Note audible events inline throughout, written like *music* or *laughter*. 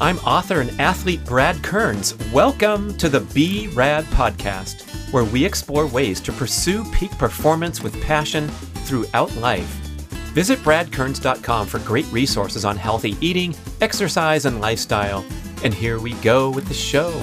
I'm author and athlete Brad Kearns. Welcome to the Be Rad podcast, where we explore ways to pursue peak performance with passion throughout life. Visit bradkearns.com for great resources on healthy eating, exercise, and lifestyle. And here we go with the show.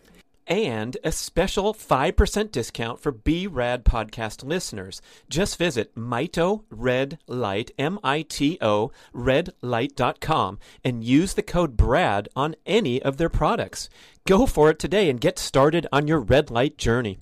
and a special 5% discount for B-Rad podcast listeners. Just visit Mito Red Light, M-I-T-O, redlight.com and use the code BRAD on any of their products. Go for it today and get started on your red light journey.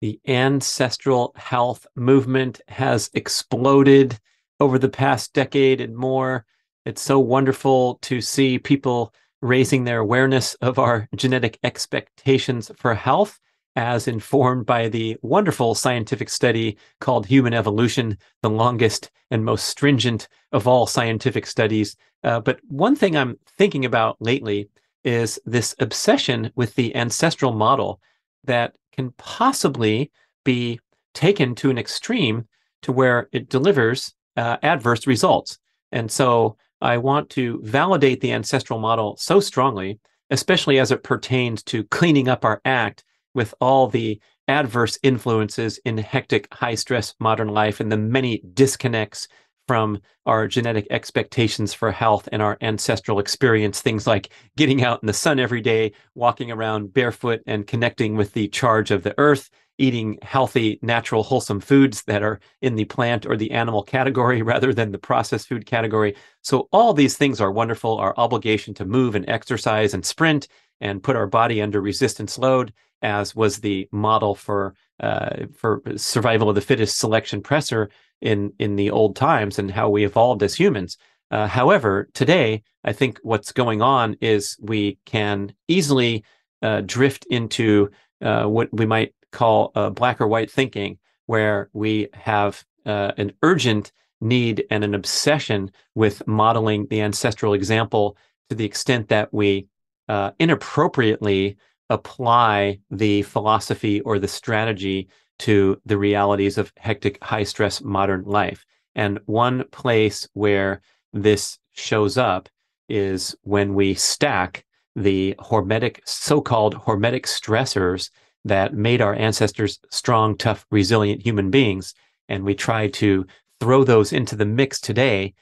The ancestral health movement has exploded over the past decade and more. It's so wonderful to see people raising their awareness of our genetic expectations for health as informed by the wonderful scientific study called Human Evolution, the longest and most stringent of all scientific studies. Uh, but one thing I'm thinking about lately is this obsession with the ancestral model that can possibly be taken to an extreme to where it delivers uh, adverse results. And so I want to validate the ancestral model so strongly, especially as it pertains to cleaning up our act with all the adverse influences in hectic, high stress modern life and the many disconnects from our genetic expectations for health and our ancestral experience. Things like getting out in the sun every day, walking around barefoot, and connecting with the charge of the earth eating healthy, natural, wholesome foods that are in the plant or the animal category *laughs* rather than the processed food category. So, all these things are wonderful. Our obligation to move and exercise and sprint and put our body under resistance load, as was the model for uh, for survival of the fittest selection pressure in in the old times and how we evolved as humans. Uh, however, today I think what's going on is we can easily uh, drift into uh, what we might call uh, black or white thinking, where we have uh, an urgent need and an obsession with modeling the ancestral example to the extent that we uh, inappropriately apply the philosophy or the strategy to the realities of hectic, high stress modern life. And one place where this shows up is when we stack the hormetic, so-called hormetic stressors that made our ancestors strong, tough, resilient human beings, and we try to throw those into the mix today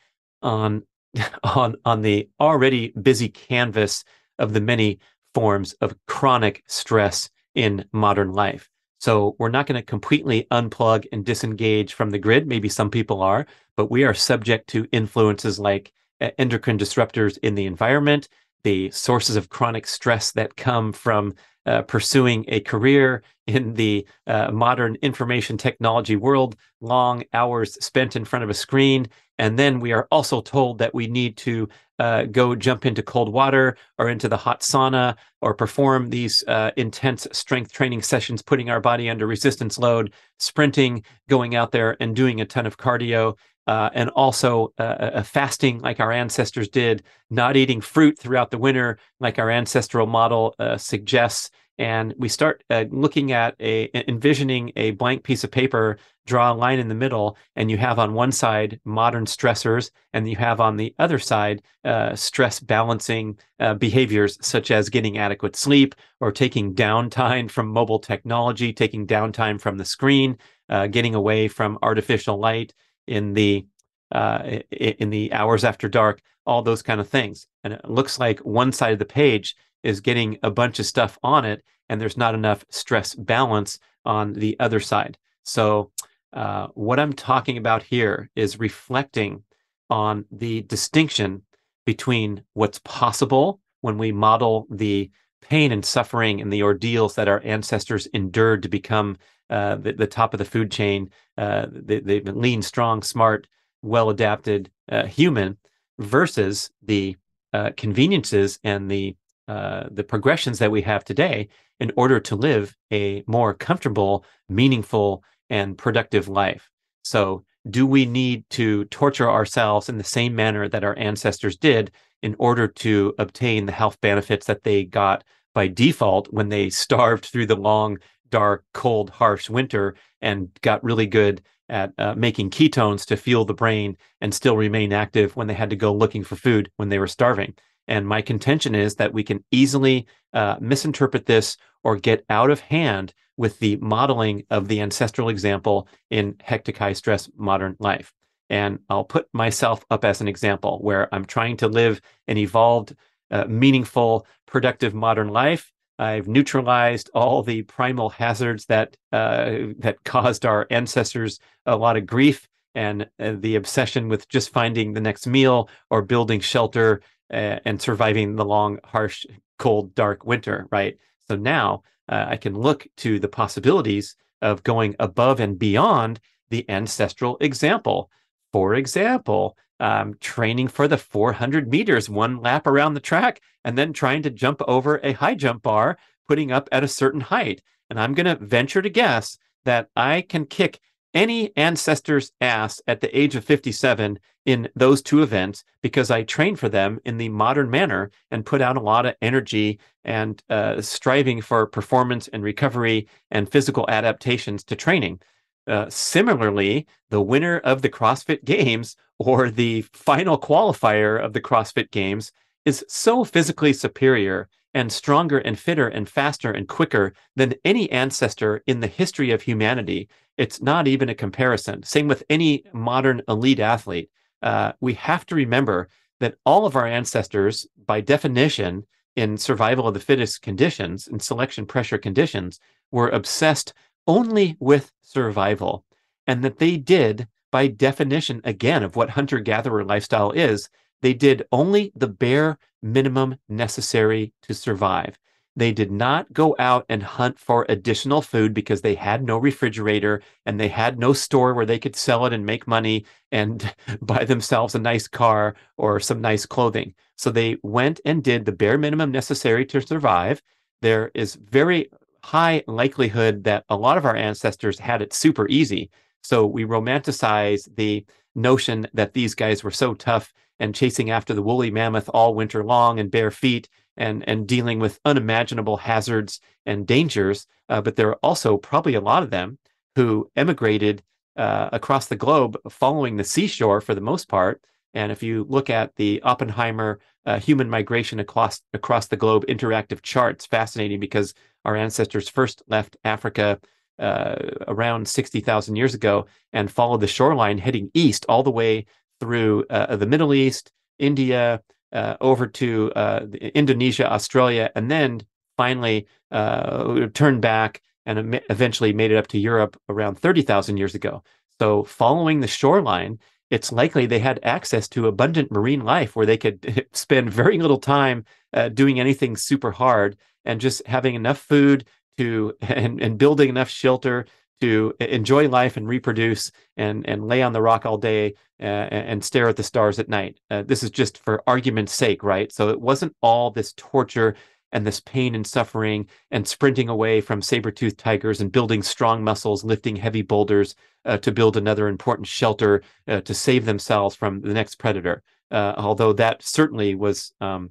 on *laughs* on on the already busy canvas of the many forms of chronic stress in modern life. So we're not going to completely unplug and disengage from the grid. Maybe some people are, but we are subject to influences like uh, endocrine disruptors in the environment, the sources of chronic stress that come from uh, pursuing a career in the uh, modern information technology world, long hours spent in front of a screen. And then we are also told that we need to uh, go jump into cold water or into the hot sauna or perform these uh, intense strength training sessions, putting our body under resistance load, sprinting, going out there and doing a ton of cardio. Uh, and also uh, fasting like our ancestors did, not eating fruit throughout the winter like our ancestral model uh, suggests, and we start uh, looking at a envisioning a blank piece of paper draw a line in the middle and you have on one side modern stressors and you have on the other side uh, stress balancing uh, behaviors such as getting adequate sleep or taking downtime from mobile technology taking downtime from the screen uh, getting away from artificial light in the uh, in the hours after dark all those kind of things and it looks like one side of the page is getting a bunch of stuff on it and there's not enough stress balance on the other side. So, uh, what I'm talking about here is reflecting on the distinction between what's possible when we model the pain and suffering and the ordeals that our ancestors endured to become uh, the, the, top of the food chain, uh, the, the lean, strong, smart, well adapted uh, human, versus the uh, conveniences and the uh, the progressions that we have today in order to live a more comfortable, meaningful, and productive life. So, do we need to torture ourselves in the same manner that our ancestors did in order to obtain the health benefits that they got by default when they *laughs* starved through the long, dark, cold, harsh winter and got really good at uh, making ketones to fuel the brain and still remain active when they had to go looking for food when they were starving? And my contention is that we can easily uh, misinterpret this or get out of hand with the modeling of the ancestral example in hectic high stress modern life. And I'll put myself up as an example where I'm trying to live an evolved, uh, meaningful, productive modern life. I've neutralized all the primal hazards that uh, that caused our ancestors a lot of grief and uh, the obsession with just finding the next meal or building shelter uh, and surviving the long, harsh, cold, dark winter, right? So now uh, I can look to the possibilities of going above and beyond the ancestral example. For example, um, training for the 400 meters, one lap around the track, and then trying to jump over a high jump bar, putting up at a certain height. And I'm going to venture to guess that I can kick any ancestor's ass at the age of 57 in those two events because I trained for them in the modern manner and put out a lot of energy and uh, striving for performance and recovery and physical adaptations to training. Uh, similarly, the winner of the CrossFit Games or the final qualifier of the CrossFit Games is so physically superior and stronger and fitter and faster and quicker than any ancestor in the history of humanity. It's not even a comparison. Same with any modern elite athlete. Uh, we have to remember that all of our ancestors, by definition, in survival of the fittest conditions, in selection pressure conditions, were obsessed only with survival. And that they did, by definition, again, of what hunter gatherer lifestyle is, they did only the bare minimum necessary to survive. They did not go out and hunt for additional food because they had no refrigerator and they had no store where they could sell it and make money and *laughs* buy themselves a nice car or some nice clothing. So they went and did the bare minimum necessary to survive. There is very high likelihood that a lot of our ancestors had it super easy. So we romanticize the notion that these guys were so tough and chasing after the woolly mammoth all winter long and bare feet and and dealing with unimaginable hazards and dangers. Uh, but there are also probably a lot of them who emigrated uh, across the globe, following the seashore for the most part, And if you look at the Oppenheimer uh, human migration across across the globe interactive charts, fascinating because our ancestors first left Africa uh, around 60,000 years ago and followed the shoreline heading east all the way through uh, the Middle East, India, uh, over to uh, Indonesia, Australia, and then finally uh, turned back and eventually made it up to Europe around 30,000 years ago. So, following the shoreline, it's likely they had access to abundant marine life where they could *laughs* spend very little time uh, doing anything super hard and just having enough food to and, and building enough shelter to enjoy life and reproduce and and lay on the rock all day uh, and stare at the stars at night. Uh, this is just for argument's sake, right? So it wasn't all this torture and this pain and suffering and sprinting away from saber-toothed tigers and building strong muscles, lifting heavy boulders uh, to build another important shelter uh, to save themselves from the next predator. Uh, although that certainly was um,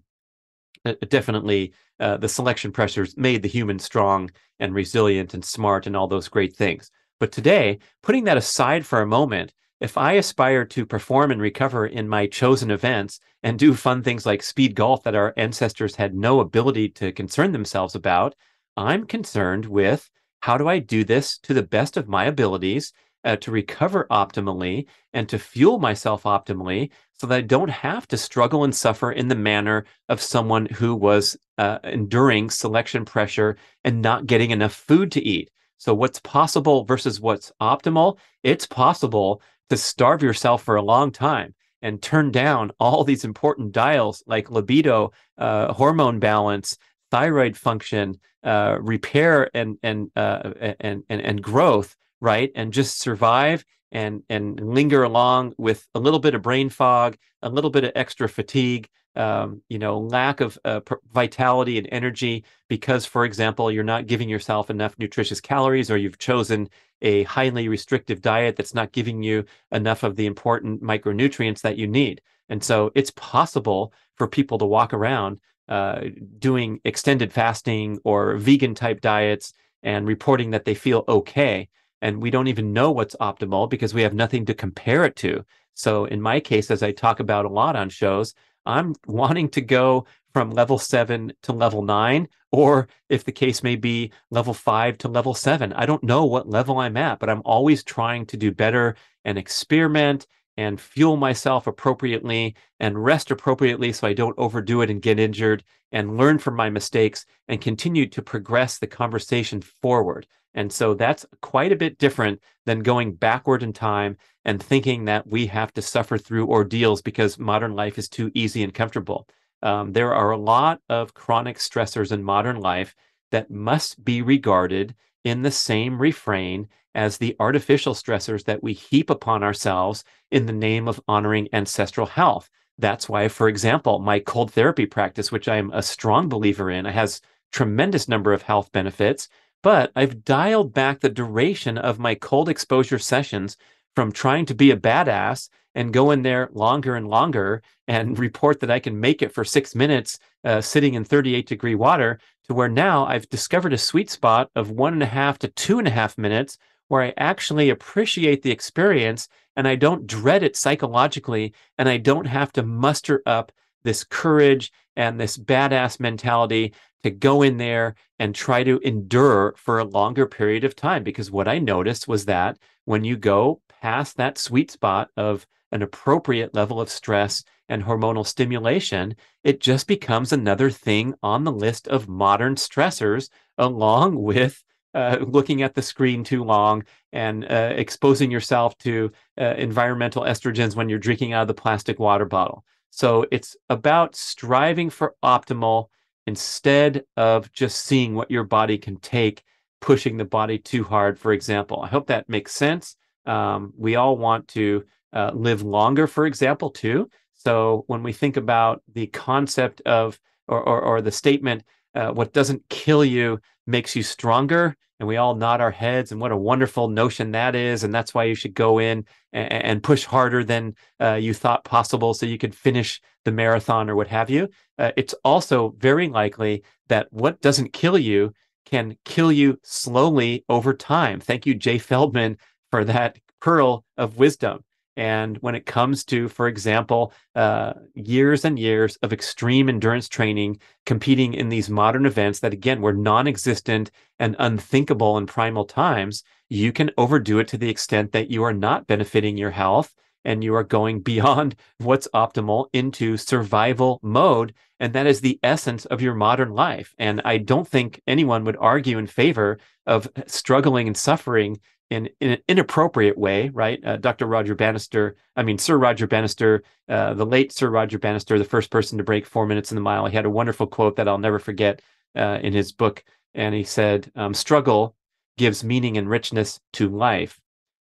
definitely uh, the selection pressures made the human strong and resilient and smart and all those great things. But today, putting that aside for a moment, if I aspire to perform and recover in my chosen events and do fun things like speed golf that our ancestors had no ability to concern themselves about, I'm concerned with how do I do this to the best of my abilities uh, to recover optimally and to fuel myself optimally so that I don't have to struggle and suffer in the manner of someone who was uh, enduring selection pressure and not getting enough food to eat. So, what's possible versus what's optimal? It's possible to starve yourself for a long time and turn down all these important dials like libido, uh, hormone balance, thyroid function, uh, repair, and and, uh, and and and growth, right? And just survive and and linger along with a little bit of brain fog, a little bit of extra fatigue, um, you know, lack of uh, vitality and energy because, for example, you're not giving yourself enough nutritious calories, or you've chosen a highly restrictive diet that's not giving you enough of the important micronutrients that you need. And so, it's possible for people to walk around uh, doing extended fasting or vegan type diets and reporting that they feel okay. And we don't even know what's optimal because we have nothing to compare it to. So, in my case, as I talk about a lot on shows, I'm *laughs* wanting to go from level seven to level nine, or if the case may be, level five to level seven. I don't know what level I'm at, but I'm always trying to do better and experiment and fuel myself appropriately and rest appropriately so I don't overdo it and get injured and learn from my mistakes and continue to progress the conversation forward. And so that's quite a bit different than going backward in time and thinking that we have to suffer through ordeals because modern life is too easy and comfortable. Um, there are a lot of chronic stressors in modern life that must be regarded in the same refrain as the artificial stressors that we heap upon ourselves in the name of honoring ancestral health. That's why, for example, my cold therapy practice, which I'm a strong believer in, has tremendous number of health benefits but I've dialed back the duration of my cold exposure sessions from trying to be a badass and go in there longer and longer and *laughs* report that I can make it for six minutes uh, sitting in 38 degree water to where now I've discovered a sweet spot of one and a half to two and a half minutes where I actually appreciate the experience and I don't dread it psychologically and I don't have to muster up this courage and this badass mentality to go in there and try to endure for a longer period of time. Because what I noticed was that when you go past that sweet spot of an appropriate level of stress and hormonal stimulation, it just becomes another thing on the list of modern stressors, along *laughs* with uh, looking at the screen too long and uh, exposing yourself to uh, environmental estrogens when you're drinking out of the plastic water bottle. So it's about striving for optimal instead of just seeing what your body can take, pushing the body too hard, for example. I hope that makes sense. Um, we all want to uh, live longer, for example, too. So when we think about the concept of or, or, or the statement, uh, what doesn't kill you makes you stronger, and we all nod our heads and what a wonderful notion that is and that's why you should go in and, and push harder than uh, you thought possible so you could finish the marathon or what have you. Uh, it's also very likely that what doesn't kill you can kill you slowly over time. Thank you jay feldman for that pearl of wisdom And when it comes to, for example, uh, years and years of extreme endurance training, competing in these modern events that, again, were non existent and unthinkable in primal times, you can overdo it to the extent that you are not benefiting your health and you are going *laughs* beyond what's optimal into survival mode. And that is the essence of your modern life. And I don't think anyone would argue in favor of struggling and suffering in, in an inappropriate way, right? Uh, Dr. Roger Bannister, I mean, Sir Roger Bannister, uh, the late Sir Roger Bannister, the first person to break four minutes in the mile, he had a wonderful quote that I'll never forget uh, in his book. And he said, um, Struggle gives meaning and richness to life.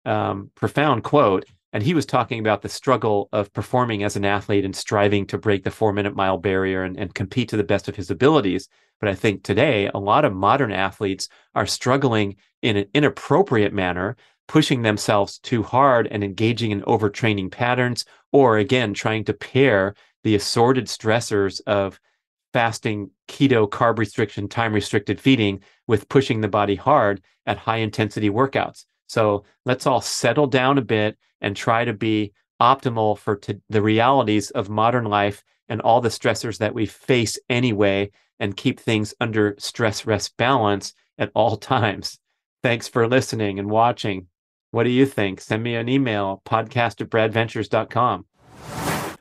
Um, profound quote. And he was talking about the struggle of performing as an athlete and striving to break the four minute mile barrier and, and compete to the best of his abilities. But I think today, a lot of modern athletes are struggling in an inappropriate manner, pushing themselves too hard and engaging in overtraining patterns, or again, trying to pair the assorted stressors of fasting, keto, carb restriction, time restricted feeding with pushing the body hard at high intensity workouts. So let's all settle down a bit and try to be optimal for t- the realities of modern life and all the stressors that we face anyway and keep things under stress rest balance at all *laughs* times. Thanks for listening and watching. What do you think? Send me an email, podcast at bradventures.com.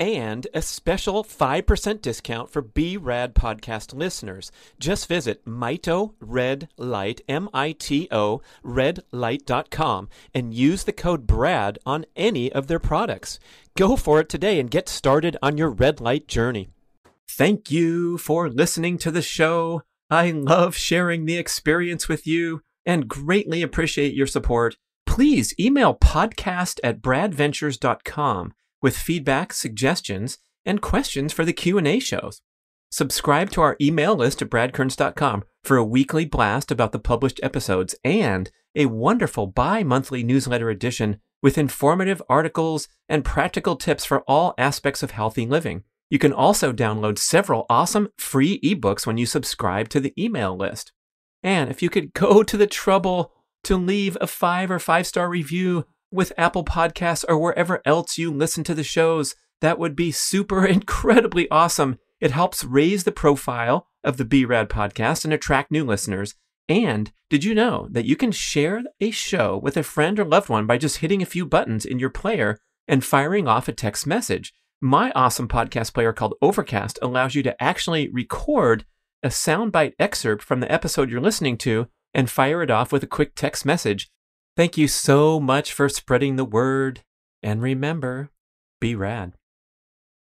and a special 5% discount for B-Rad podcast listeners. Just visit Mito Red Light, M-I-T-O, redlight.com and use the code BRAD on any of their products. Go for it today and get started on your red light journey. Thank you for listening to the show. I love sharing the experience with you and greatly appreciate your support. Please email podcast at bradventures.com with feedback, suggestions, and questions for the Q&A shows. Subscribe to our email list at bradkearns.com for a weekly blast about the published episodes and a wonderful bi-monthly newsletter edition with informative articles and practical tips for all aspects of healthy living. You can also download several awesome free ebooks when you subscribe to the email list. And if you could go to the trouble to leave a five or five star review with Apple Podcasts or wherever else you listen to the shows. That would be super *laughs* incredibly awesome. It helps raise the profile of the BRAD podcast and attract new listeners. And did you know that you can share a show with a friend or loved one by just hitting a few buttons in your player and firing off a text message? My awesome podcast player called Overcast allows you to actually record a soundbite excerpt from the episode you're listening to and fire it off with a quick text message. Thank you so much for spreading the word. And remember, be rad.